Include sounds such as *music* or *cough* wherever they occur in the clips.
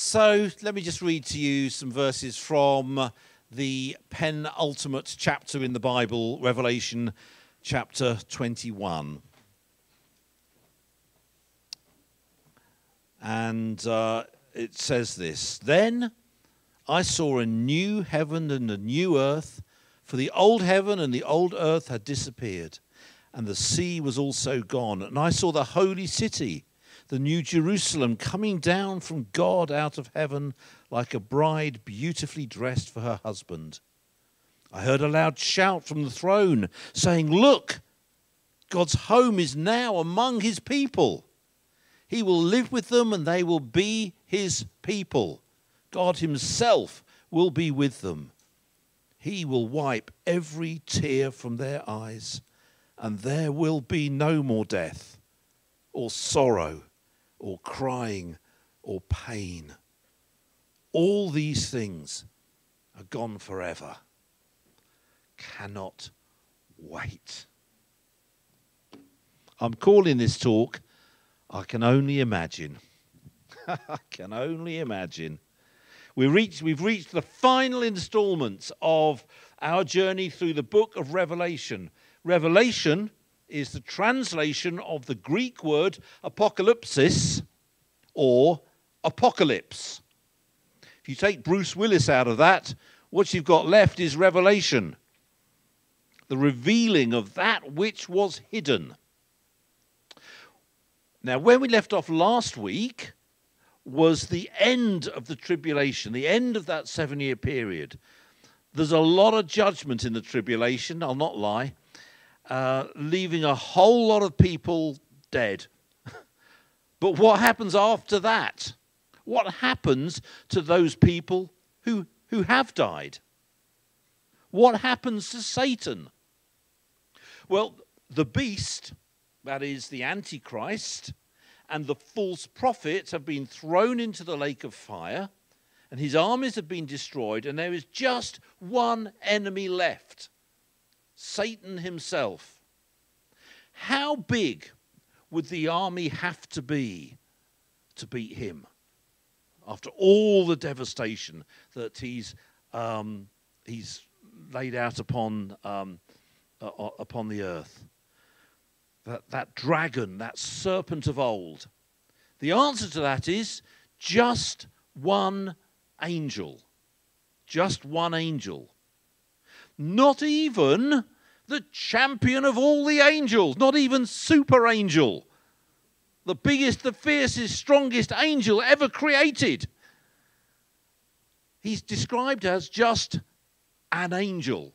So let me just read to you some verses from the penultimate chapter in the Bible, Revelation chapter 21. And uh, it says this Then I saw a new heaven and a new earth, for the old heaven and the old earth had disappeared, and the sea was also gone. And I saw the holy city the New Jerusalem coming down from God out of heaven like a bride beautifully dressed for her husband. I heard a loud shout from the throne saying, Look, God's home is now among his people. He will live with them and they will be his people. God himself will be with them. He will wipe every tear from their eyes, and there will be no more death or sorrow or crying or pain. All these things are gone forever. Cannot wait. I'm calling this talk, I Can Only Imagine. *laughs* I can only imagine. We reached, we've reached the final installments of our journey through the book of Revelation. Revelation is the translation of the Greek word apocalypsis or apocalypse. If you take Bruce Willis out of that, what you've got left is revelation, the revealing of that which was hidden. Now, where we left off last week was the end of the tribulation, the end of that seven year period. There's a lot of judgment in the tribulation, I'll not lie. Uh, leaving a whole lot of people dead. *laughs* but what happens after that? What happens to those people who, who have died? What happens to Satan? Well, the beast, that is the Antichrist, and the false prophet have been thrown into the lake of fire, and his armies have been destroyed, and there is just one enemy left Satan himself. How big would the army have to be to beat him? After all the devastation that he's, um, he's laid out upon, um, uh, upon the earth. That, that dragon, that serpent of old. The answer to that is just one angel. Just one angel not even the champion of all the angels, not even super angel, the biggest, the fiercest, strongest angel ever created. He's described as just an angel.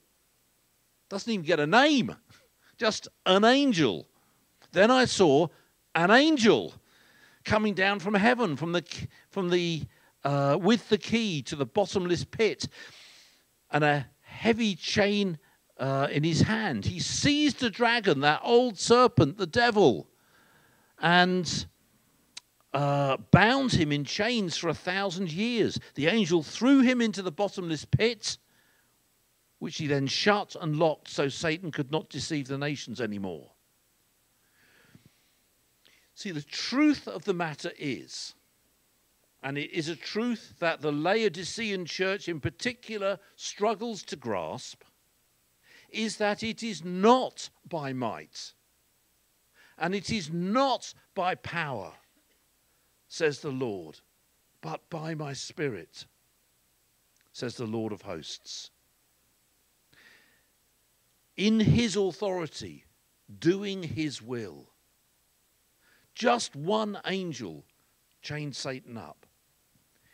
Doesn't even get a name, *laughs* just an angel. Then I saw an angel coming down from heaven, from the, from the, uh, with the key to the bottomless pit, and a heavy chain uh, in his hand. He seized the dragon, that old serpent, the devil, and uh, bound him in chains for a thousand years. The angel threw him into the bottomless pit, which he then shut and locked so Satan could not deceive the nations anymore. See, the truth of the matter is and it is a truth that the Laodicean church in particular struggles to grasp, is that it is not by might and it is not by power, says the Lord, but by my Spirit, says the Lord of hosts. In his authority, doing his will. Just one angel chained Satan up.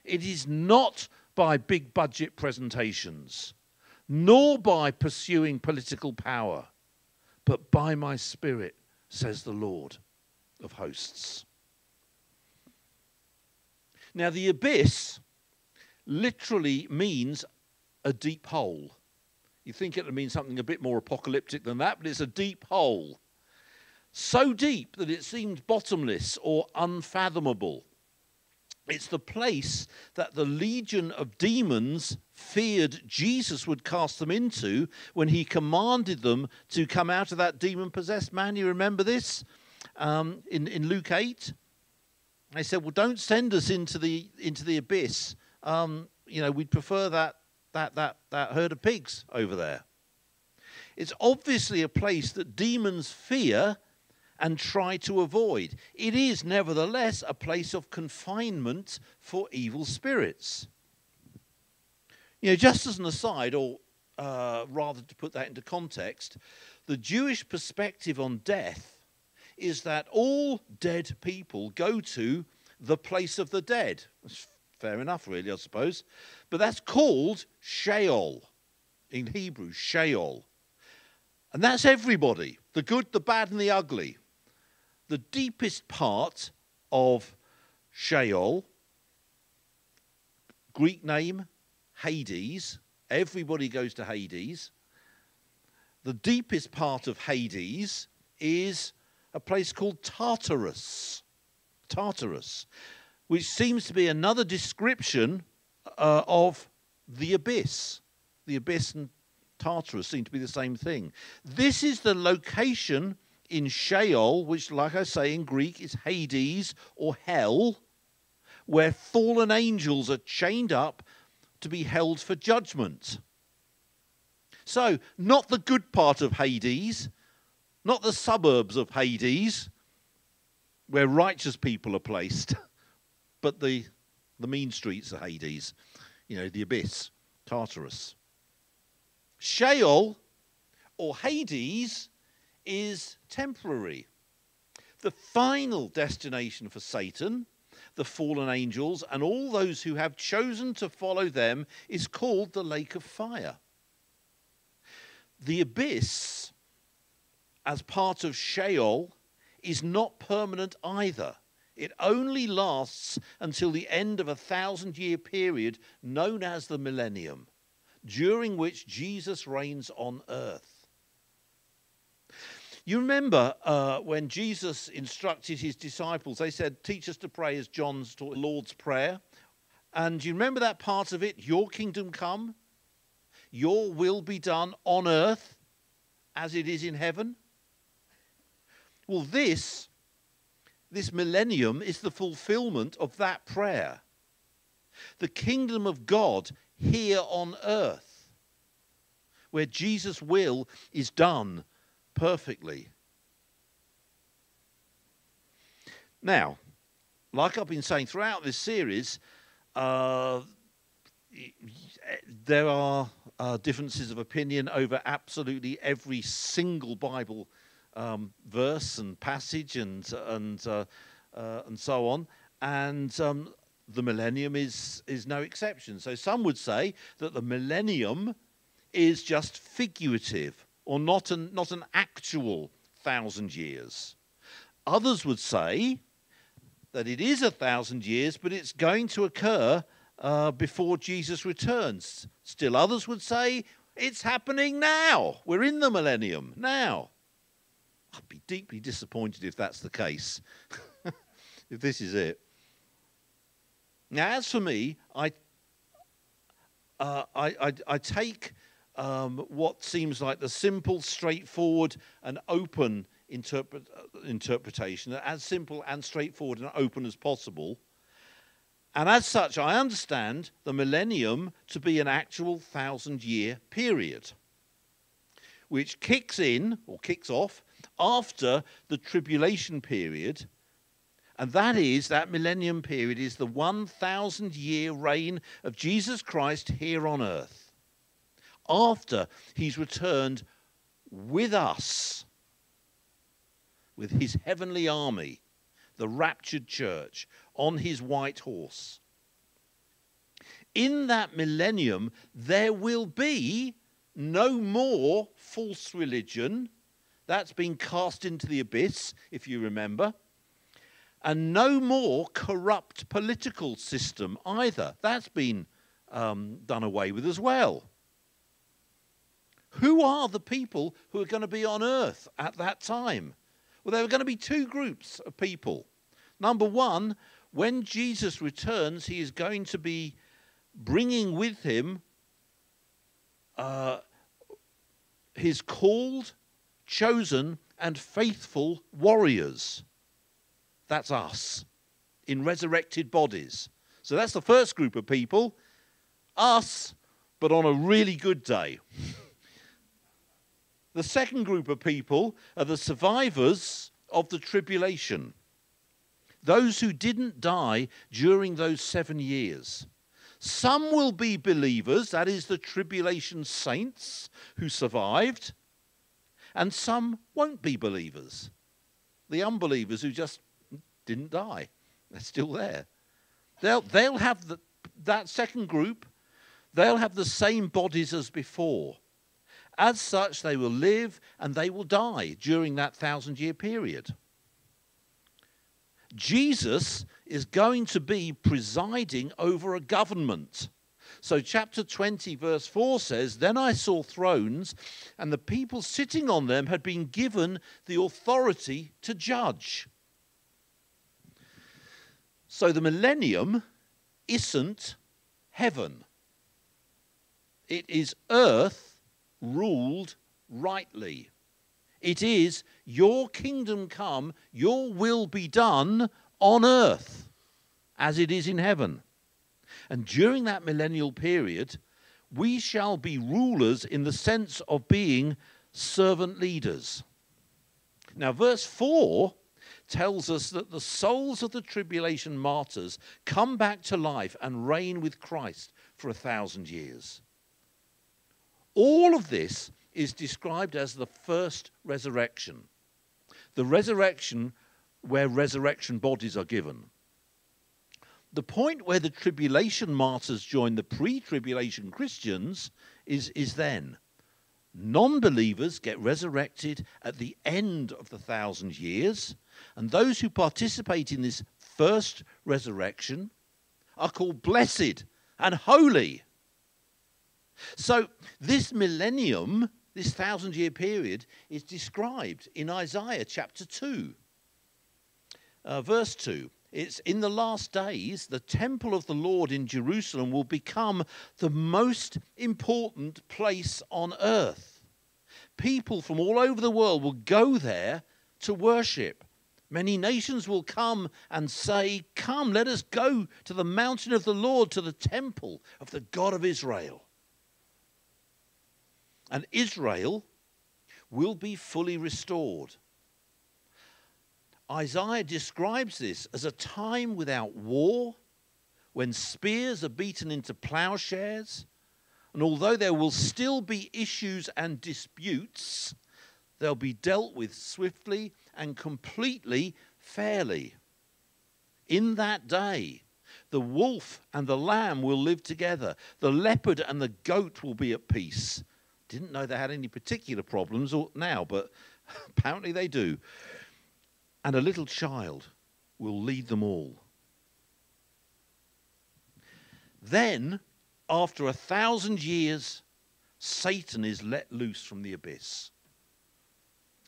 It is not by big budget presentations, nor by pursuing political power, but by my spirit, says the Lord of hosts. Now, the abyss literally means a deep hole. You think it would mean something a bit more apocalyptic than that, but it's a deep hole. So deep that it seemed bottomless or unfathomable. It's the place that the legion of demons feared Jesus would cast them into when he commanded them to come out of that demon possessed man. You remember this um, in, in Luke 8? they said, "Well, don't send us into the into the abyss. Um, you know, we'd prefer that that that that herd of pigs over there." It's obviously a place that demons fear and try to avoid. It is, nevertheless, a place of confinement for evil spirits. You know, just as an aside, or uh, rather to put that into context, the Jewish perspective on death is that all dead people go to the place of the dead. Fair enough, really, I suppose. But that's called Sheol in Hebrew, Sheol. And that's everybody the good, the bad, and the ugly the deepest part of Sheol, Greek name Hades, everybody goes to Hades. The deepest part of Hades is a place called Tartarus. Tartarus, which seems to be another description uh, of the abyss. The abyss and Tartarus seem to be the same thing. This is the location in Sheol, which, like I say in Greek, is Hades or hell, where fallen angels are chained up to be held for judgment. So, not the good part of Hades, not the suburbs of Hades, where righteous people are placed, *laughs* but the, the mean streets of Hades, you know, the abyss, Tartarus. Sheol, or Hades, is temporary. The final destination for Satan, the fallen angels, and all those who have chosen to follow them is called the lake of fire. The abyss, as part of Sheol, is not permanent either. It only lasts until the end of a thousand year period known as the millennium, during which Jesus reigns on earth. You remember uh, when Jesus instructed his disciples, they said, Teach us to pray as John's taught Lord's Prayer. And you remember that part of it? Your kingdom come, your will be done on earth as it is in heaven. Well, this, this millennium is the fulfillment of that prayer. The kingdom of God here on earth, where Jesus' will is done perfectly. Now, like I've been saying throughout this series, uh, there are uh, differences of opinion over absolutely every single Bible um, verse and passage and and uh, uh and so on, and um, the millennium is is no exception. So some would say that the millennium is just figurative or not an, not an actual thousand years. Others would say that it is a thousand years, but it's going to occur uh, before Jesus returns. Still, others would say it's happening now. We're in the millennium now. I'd be deeply disappointed if that's the case, *laughs* if this is it. Now, as for me, I, uh, I, I, I take um, what seems like the simple, straightforward, and open interpret, uh, interpretation, as simple and straightforward and open as possible. And as such, I understand the millennium to be an actual thousand year period, which kicks in or kicks off after the tribulation period. And that is, that millennium period is the 1,000 year reign of Jesus Christ here on earth after he's returned with us, with his heavenly army, the raptured church, on his white horse. In that millennium, there will be no more false religion. That's been cast into the abyss, if you remember. And no more corrupt political system either. That's been um, done away with as well. Who are the people who are going to be on earth at that time? Well, there are going to be two groups of people. Number one, when Jesus returns, he is going to be bringing with him uh, his called, chosen, and faithful warriors. That's us in resurrected bodies. So that's the first group of people. Us, but on a really good day. *laughs* the second group of people are the survivors of the tribulation. Those who didn't die during those seven years. Some will be believers, that is, the tribulation saints who survived, and some won't be believers, the unbelievers who just didn't die. They're still there. They'll, they'll have the, that second group, they'll have the same bodies as before. As such, they will live and they will die during that thousand year period. Jesus is going to be presiding over a government. So, chapter 20, verse 4 says, Then I saw thrones, and the people sitting on them had been given the authority to judge. So, the millennium isn't heaven, it is earth ruled rightly. It is your kingdom come, your will be done on earth as it is in heaven. And during that millennial period, we shall be rulers in the sense of being servant leaders. Now, verse 4 tells us that the souls of the tribulation martyrs come back to life and reign with Christ for a thousand years. All of this is described as the first resurrection. The resurrection where resurrection bodies are given. The point where the tribulation martyrs join the pre tribulation Christians is, is then. Non believers get resurrected at the end of the thousand years, and those who participate in this first resurrection are called blessed and holy. So, this millennium this thousand year period is described in Isaiah chapter 2, uh, verse 2. It's in the last days, the temple of the Lord in Jerusalem will become the most important place on earth. People from all over the world will go there to worship. Many nations will come and say, Come, let us go to the mountain of the Lord, to the temple of the God of Israel. And Israel will be fully restored. Isaiah describes this as a time without war, when spears are beaten into plowshares, and although there will still be issues and disputes, they'll be dealt with swiftly and completely fairly. In that day, the wolf and the lamb will live together, the leopard and the goat will be at peace, didn't know they had any particular problems now, but *laughs* apparently they do. And a little child will lead them all. Then, after a thousand years, Satan is let loose from the abyss.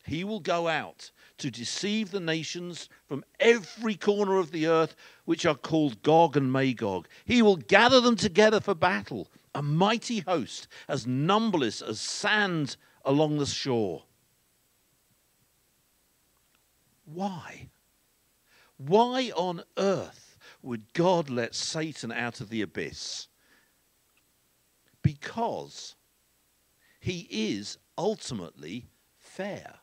He will go out to deceive the nations from every corner of the earth, which are called Gog and Magog. He will gather them together for battle a mighty host, as numberless as sand along the shore. Why? Why on earth would God let Satan out of the abyss? Because he is ultimately fair.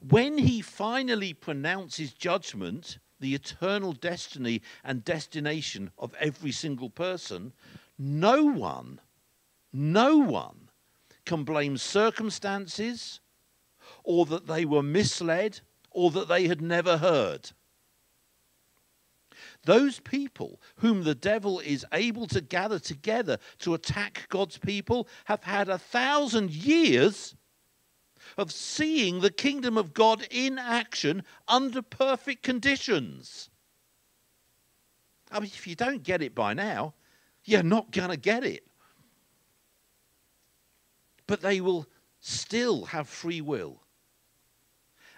When he finally pronounces judgment, the eternal destiny and destination of every single person, no one, no one can blame circumstances or that they were misled or that they had never heard. Those people whom the devil is able to gather together to attack God's people have had a thousand years of seeing the kingdom of God in action under perfect conditions. I mean, if you don't get it by now, you're not going to get it. But they will still have free will.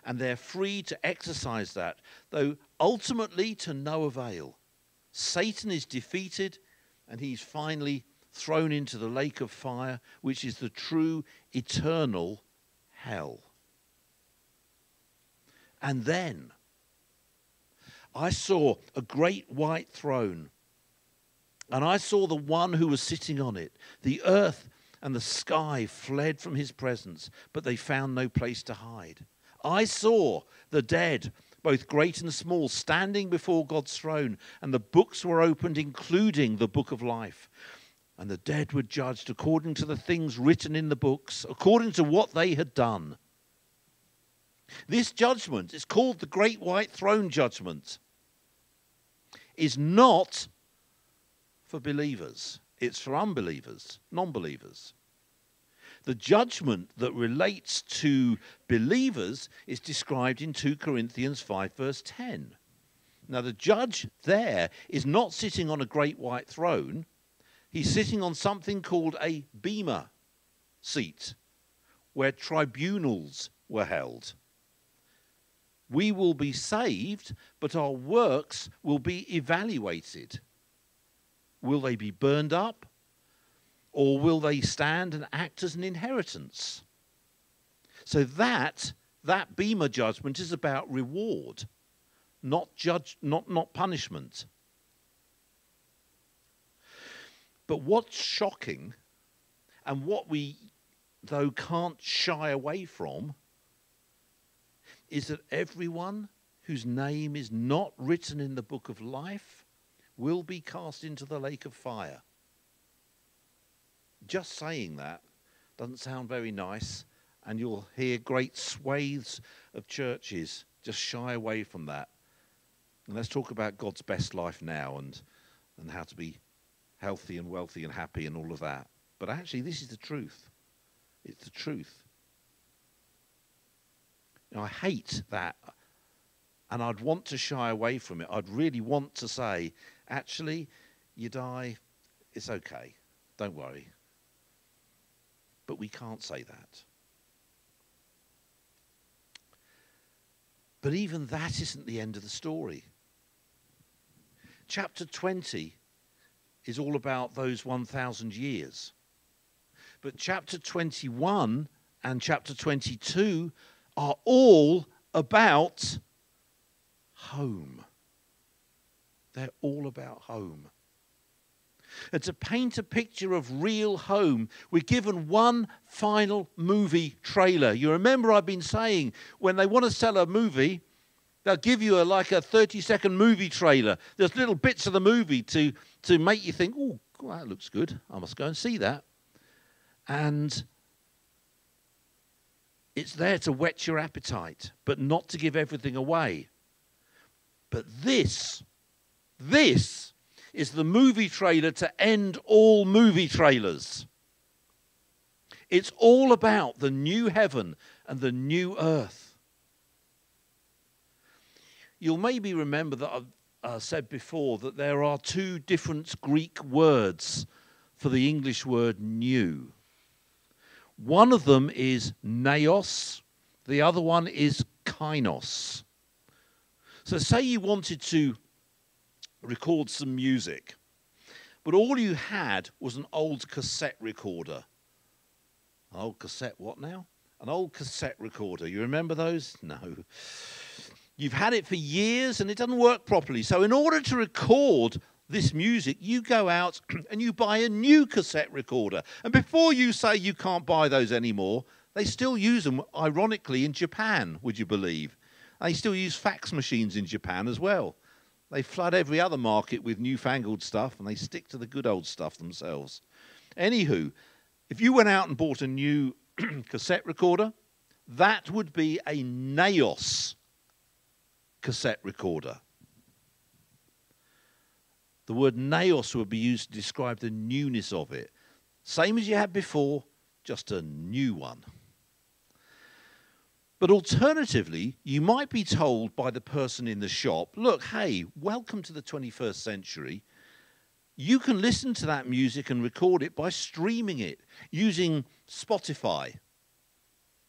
And they're free to exercise that, though ultimately to no avail. Satan is defeated and he's finally thrown into the lake of fire, which is the true eternal hell. And then, I saw a great white throne, and I saw the one who was sitting on it. The earth and the sky fled from his presence, but they found no place to hide. I saw the dead, both great and small, standing before God's throne, and the books were opened, including the book of life. And the dead were judged according to the things written in the books, according to what they had done. This judgment is called the Great White Throne Judgment is not for believers, it's for unbelievers, non believers. The judgment that relates to believers is described in 2 Corinthians 5, verse 10. Now, the judge there is not sitting on a great white throne, he's sitting on something called a bema seat, where tribunals were held. We will be saved, but our works will be evaluated. Will they be burned up? Or will they stand and act as an inheritance? So that that Bema judgment is about reward, not judge, not, not punishment. But what's shocking, and what we though can't shy away from, is that everyone whose name is not written in the book of life will be cast into the lake of fire. Just saying that doesn't sound very nice, and you'll hear great swathes of churches just shy away from that. And let's talk about God's best life now and, and how to be healthy and wealthy and happy and all of that. But actually, this is the truth. It's the truth. You know, I hate that. And I'd want to shy away from it. I'd really want to say, actually, you die, it's okay. Don't worry. But we can't say that. But even that isn't the end of the story. Chapter 20 is all about those 1,000 years. But chapter 21 and chapter 22 are all about home. They're all about home. And to paint a picture of real home, we're given one final movie trailer. You remember I've been saying when they want to sell a movie, they'll give you a, like a 30 second movie trailer. There's little bits of the movie to, to make you think, oh, that looks good. I must go and see that. And it's there to whet your appetite, but not to give everything away. But this, this is the movie trailer to end all movie trailers. It's all about the new heaven and the new earth. You'll maybe remember that I've uh, said before that there are two different Greek words for the English word new. One of them is neos, the other one is kainos. So, say you wanted to record some music, but all you had was an old cassette recorder. An old cassette, what now? An old cassette recorder. You remember those? *laughs* No. You've had it for years and it doesn't work properly. So, in order to record this music, you go out *clears throat* and you buy a new cassette recorder. And before you say you can't buy those anymore, they still use them, ironically, in Japan, would you believe? They still use fax machines in Japan as well. They flood every other market with newfangled stuff and they stick to the good old stuff themselves. Anywho, if you went out and bought a new *clears throat* cassette recorder, that would be a Neos cassette recorder. The word neos would be used to describe the newness of it. Same as you had before, just a new one. But alternatively, you might be told by the person in the shop, look, hey, welcome to the 21st century. You can listen to that music and record it by streaming it using Spotify.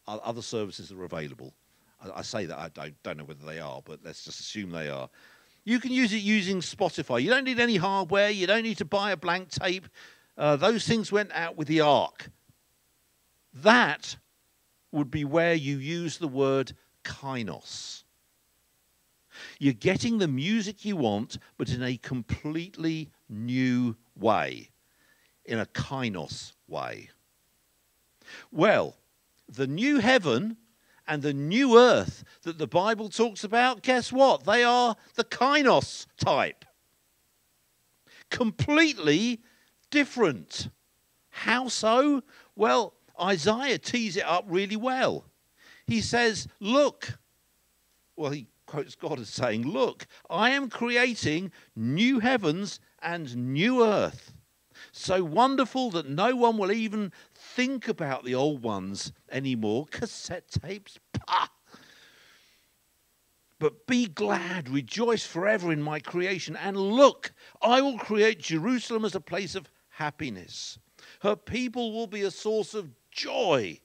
Other services are available. I, say that, I don't, know whether they are, but let's just assume they are. You can use it using Spotify. You don't need any hardware. You don't need to buy a blank tape. Uh, those things went out with the ark. That would be where you use the word kainos. You're getting the music you want, but in a completely new way, in a kainos way. Well, the new heaven and the new earth that the Bible talks about, guess what? They are the kainos type. Completely different. How so? Well, Isaiah tees it up really well. He says, Look, well, he quotes God as saying, Look, I am creating new heavens and new earth. So wonderful that no one will even think about the old ones anymore. Cassette tapes, pah! But be glad, rejoice forever in my creation, and look, I will create Jerusalem as a place of happiness. Her people will be a source of joy.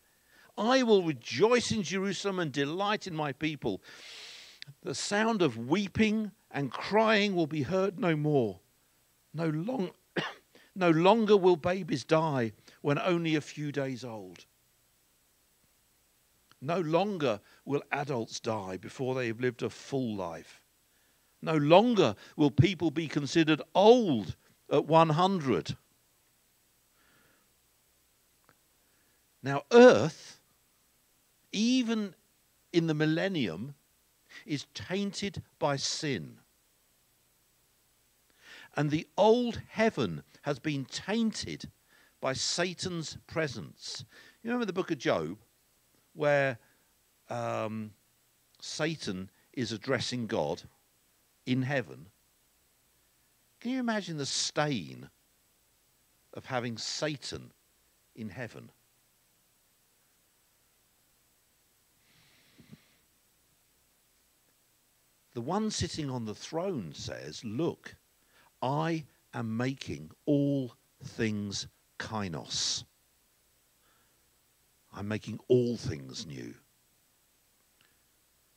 I will rejoice in Jerusalem and delight in my people. The sound of weeping and crying will be heard no more. No, long, *coughs* no longer will babies die when only a few days old. No longer will adults die before they have lived a full life. No longer will people be considered old at 100. Now, Earth, even in the millennium, is tainted by sin. And the old heaven has been tainted by Satan's presence. You remember the book of Job, where um, Satan is addressing God in heaven? Can you imagine the stain of having Satan in heaven? The one sitting on the throne says, Look, I am making all things kainos. I'm making all things new.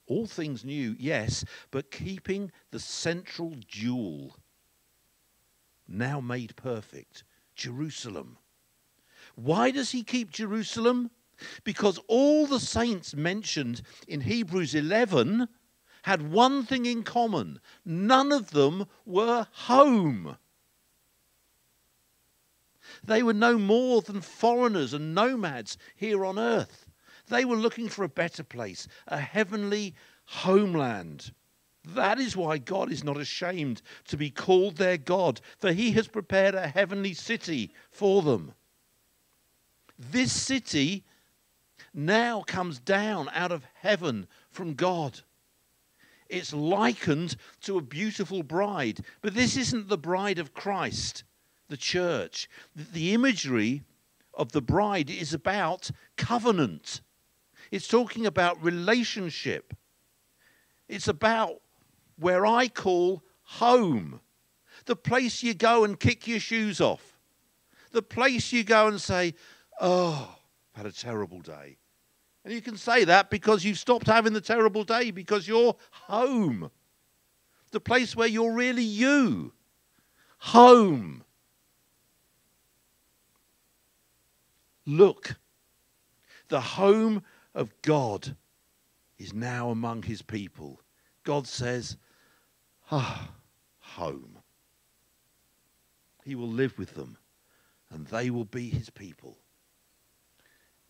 All things new, yes, but keeping the central jewel now made perfect Jerusalem. Why does he keep Jerusalem? Because all the saints mentioned in Hebrews 11 had one thing in common none of them were home. They were no more than foreigners and nomads here on earth. They were looking for a better place, a heavenly homeland. That is why God is not ashamed to be called their God, for he has prepared a heavenly city for them. This city now comes down out of heaven from God it's likened to a beautiful bride. But this isn't the bride of Christ, the church. The imagery of the bride is about covenant, it's talking about relationship. It's about where I call home, the place you go and kick your shoes off, the place you go and say, Oh, I've had a terrible day. And you can say that because you've stopped having the terrible day because you're home. The place where you're really you. Home. Look, the home of God is now among his people. God says, ah, home. He will live with them and they will be his people.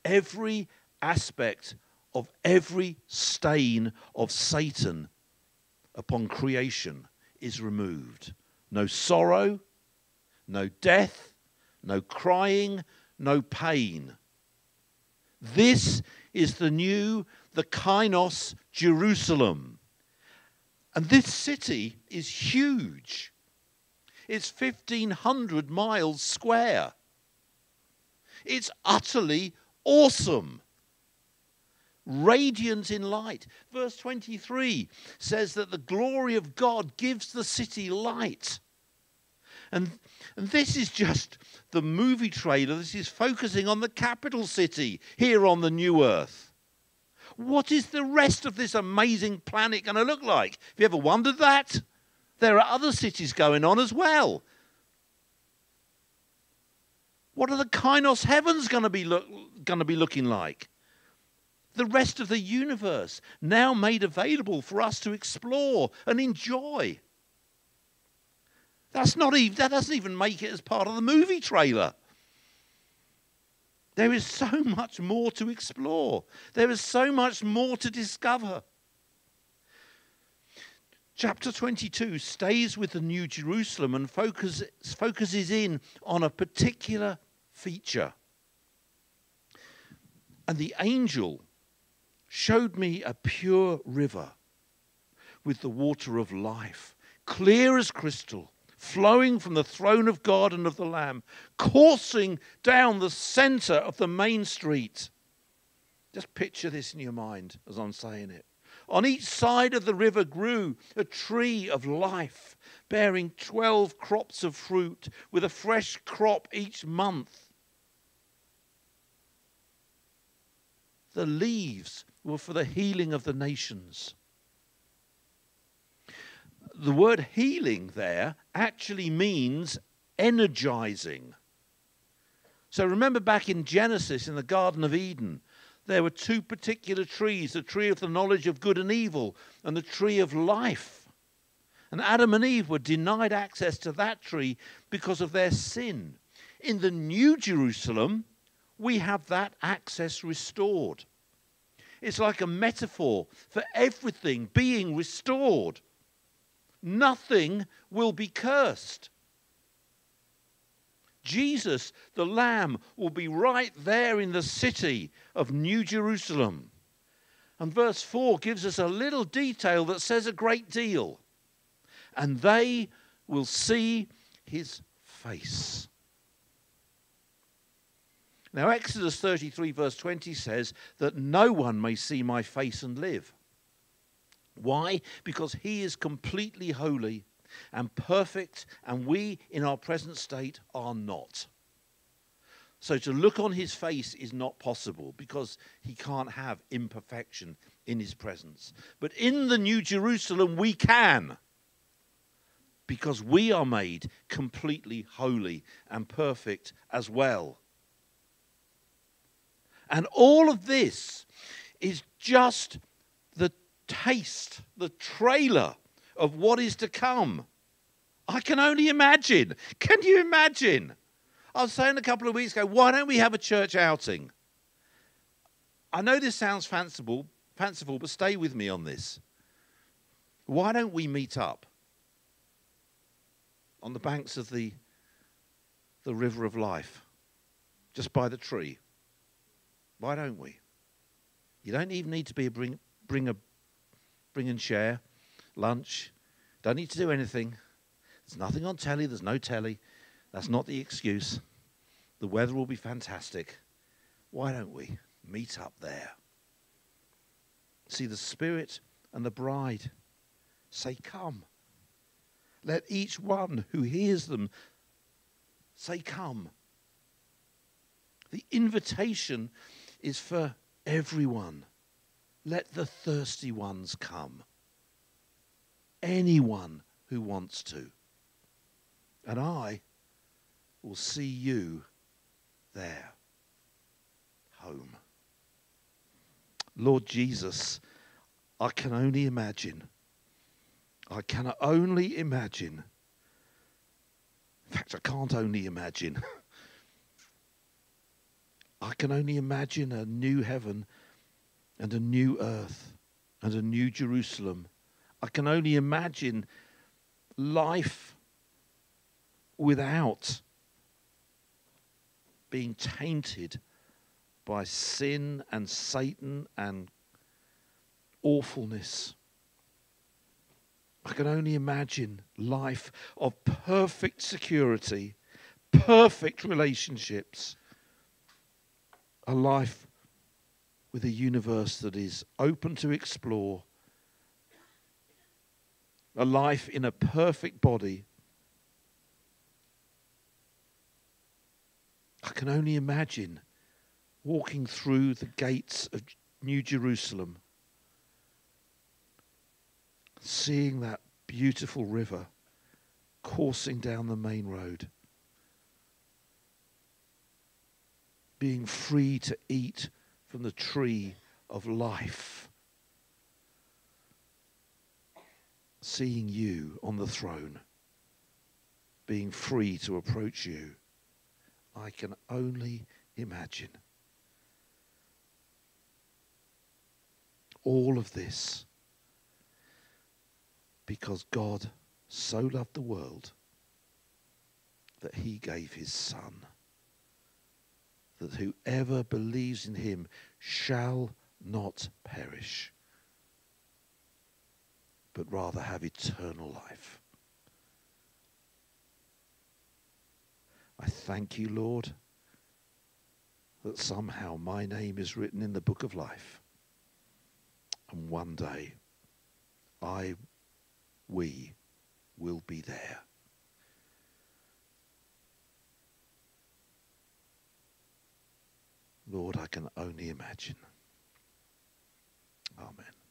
Every aspect of every stain of Satan upon creation is removed. No sorrow, no death, no crying, no pain. This is the new, the Kainos Jerusalem. And this city is huge. It's 1,500 miles square. It's utterly awesome radiant in light. Verse 23 says that the glory of God gives the city light. And, and this is just the movie trailer. This is focusing on the capital city here on the new earth. What is the rest of this amazing planet going to look like? Have you ever wondered that? There are other cities going on as well. What are the Kainos heavens going to be, look, going to be looking like? The rest of the universe now made available for us to explore and enjoy. That's not even, that doesn't even make it as part of the movie trailer. There is so much more to explore. There is so much more to discover. Chapter 22 stays with the New Jerusalem and focuses, focuses in on a particular feature. And the angel showed me a pure river with the water of life, clear as crystal, flowing from the throne of God and of the Lamb, coursing down the center of the main street. Just picture this in your mind as I'm saying it. On each side of the river grew a tree of life, bearing 12 crops of fruit, with a fresh crop each month. The leaves were for the healing of the nations. The word healing there actually means energizing. So remember back in Genesis in the Garden of Eden, there were two particular trees the tree of the knowledge of good and evil, and the tree of life. And Adam and Eve were denied access to that tree because of their sin. In the New Jerusalem, we have that access restored. It's like a metaphor for everything being restored. Nothing will be cursed. Jesus, the Lamb, will be right there in the city of New Jerusalem. And verse 4 gives us a little detail that says a great deal. And they will see his face. Now, Exodus 33, verse 20 says that no one may see my face and live. Why? Because he is completely holy and perfect, and we in our present state are not. So to look on his face is not possible because he can't have imperfection in his presence. But in the New Jerusalem, we can because we are made completely holy and perfect as well. And all of this is just the taste, the trailer of what is to come. I can only imagine. Can you imagine? I was saying a couple of weeks ago, why don't we have a church outing? I know this sounds fanciful, fanciful, but stay with me on this. Why don't we meet up on the banks of the, the river of life, just by the tree? Why don't we? You don't even need to be a bring, bring a bring and share lunch. Don't need to do anything. There's nothing on telly. There's no telly. That's not the excuse. The weather will be fantastic. Why don't we meet up there? See the Spirit and the bride say, Come. Let each one who hears them say, Come. The invitation is for everyone. Let the thirsty ones come. Anyone who wants to. And I will see you there. Home. Lord Jesus, I can only imagine. I can only imagine. In fact, I can't only imagine. *laughs* I can only imagine a new heaven and a new earth and a new Jerusalem. I can only imagine life without being tainted by sin and Satan and awfulness. I can only imagine life of perfect security, perfect relationships a life with a universe that is open to explore, a life in a perfect body. I can only imagine walking through the gates of New Jerusalem, seeing that beautiful river coursing down the main road. Being free to eat from the tree of life. Seeing you on the throne, being free to approach you, I can only imagine. All of this because God so loved the world that he gave his Son, that whoever believes in him shall not perish, but rather have eternal life. I thank you, Lord, that somehow my name is written in the book of life. And one day I, we, will be there. Lord, I can only imagine. Amen.